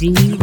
Vinho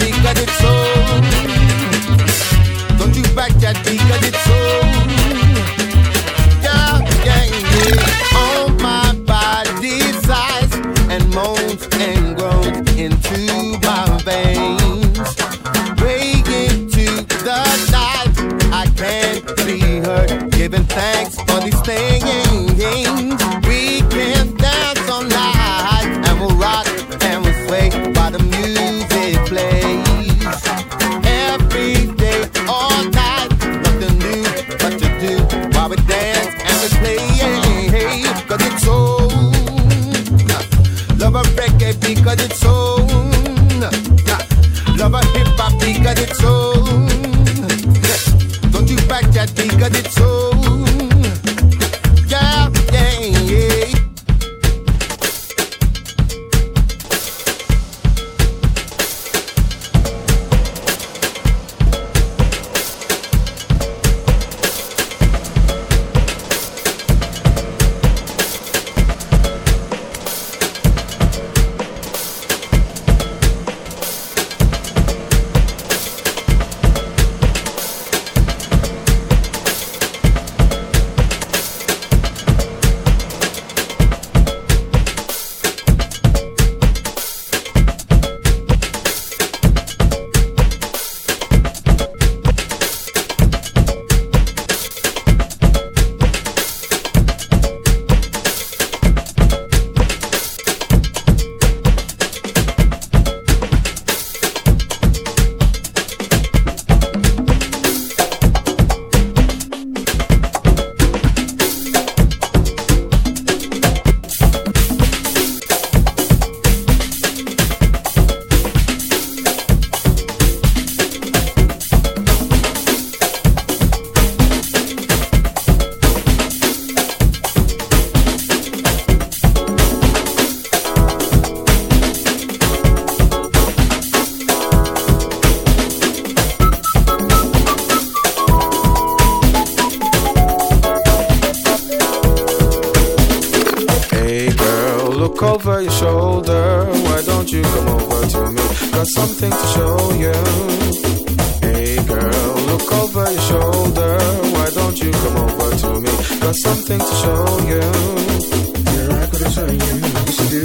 he got so. Don't you back that he got so.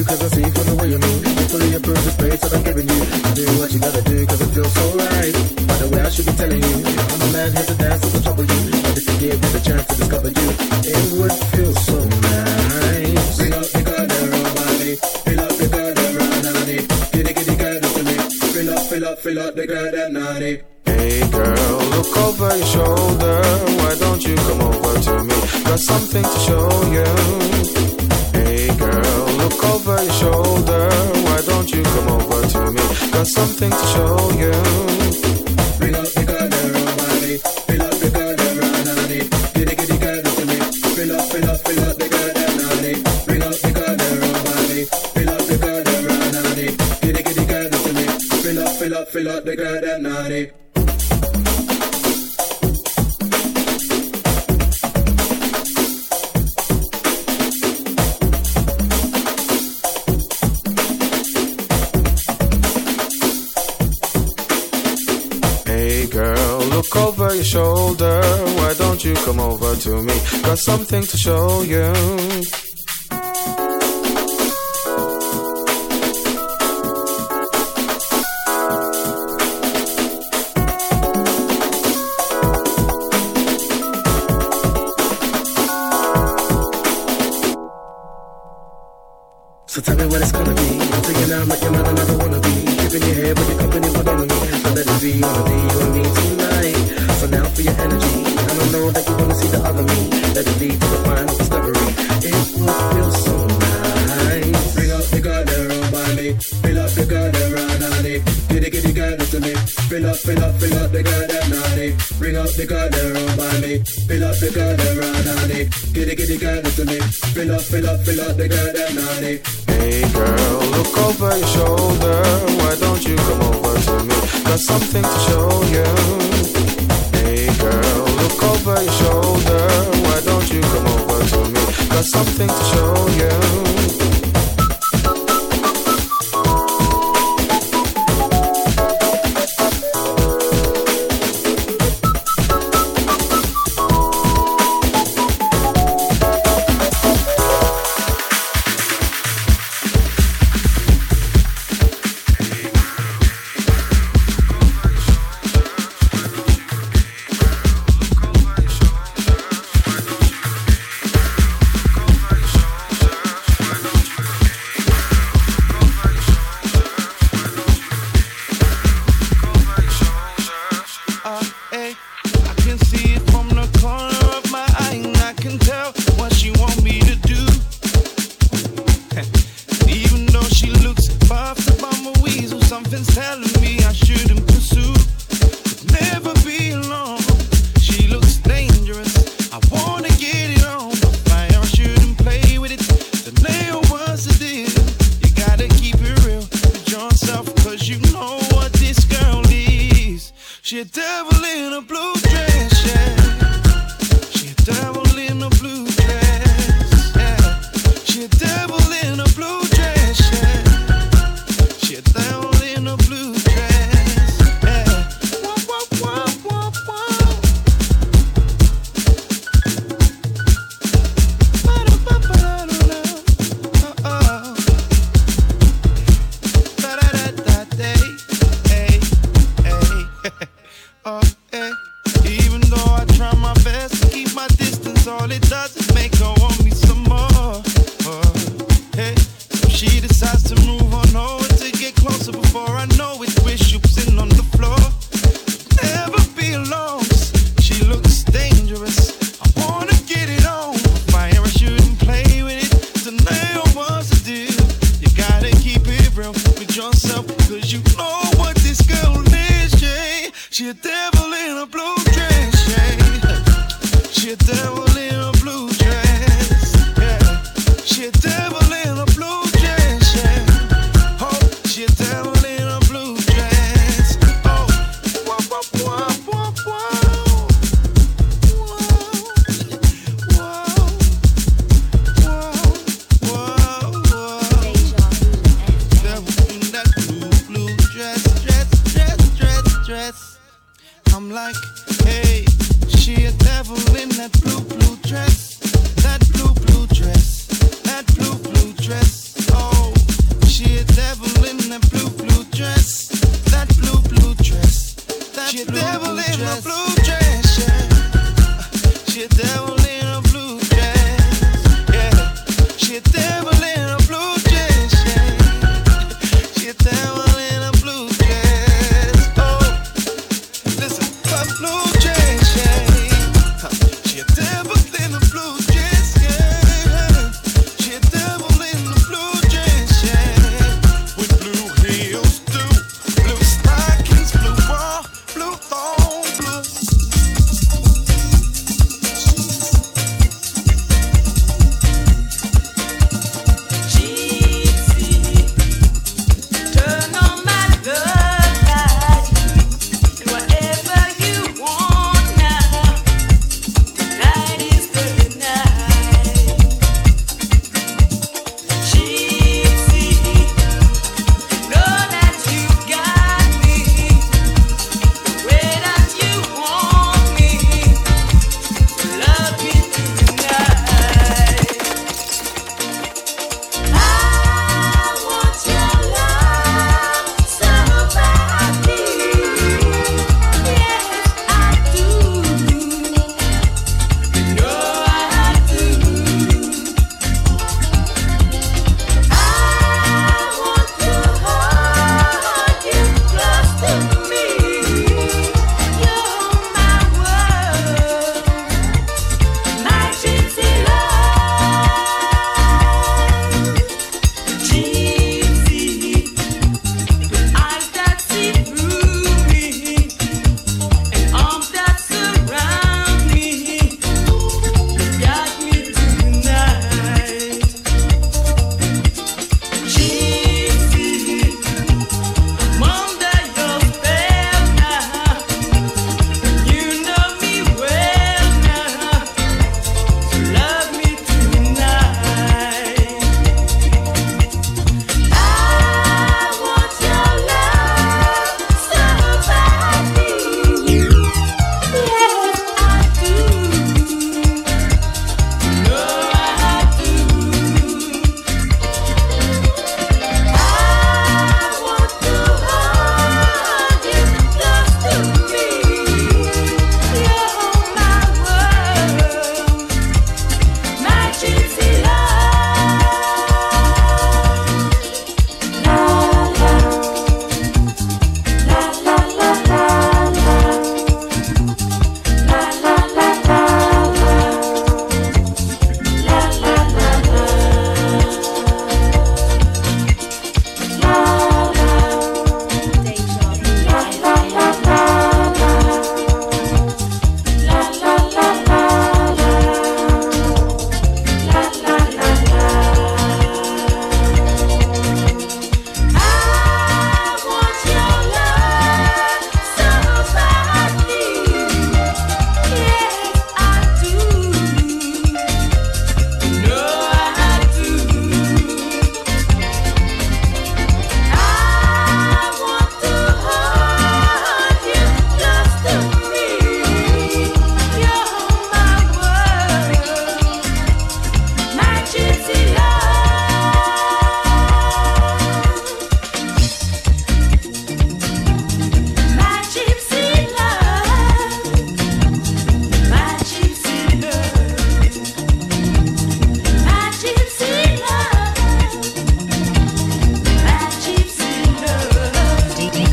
cause I see from the way you move. Hopefully a perfect place that I'm giving you. I Do what you gotta do cause it feels so right. By the way I should be telling you I'm a man here to dance to the top of you. But if you give me the chance to discover you It would feel so nice. Bring up the goddamn body Fill up the goddamn nanny Giddy giddy goddamn to me. Fill up, fill up, fill up the goddamn nanny Hey girl, look over your shoulder. Why don't you come over to me? Got something to show you. got something to show you. over your shoulder. Why don't you come over to me? Got something to show you. Fill up, fill up, fill up the girl them naughty. Bring up the girl them run by me. Fill up the girl them run on it. Kitty, kitty, girl listen to me. Fill up, fill up, fill up the girl them naughty. Hey girl, look over your shoulder. Why don't you come over to me? Got something to show you. Hey girl, look over your shoulder. Why don't you come over to me? Got something to show you.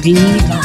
ビーバ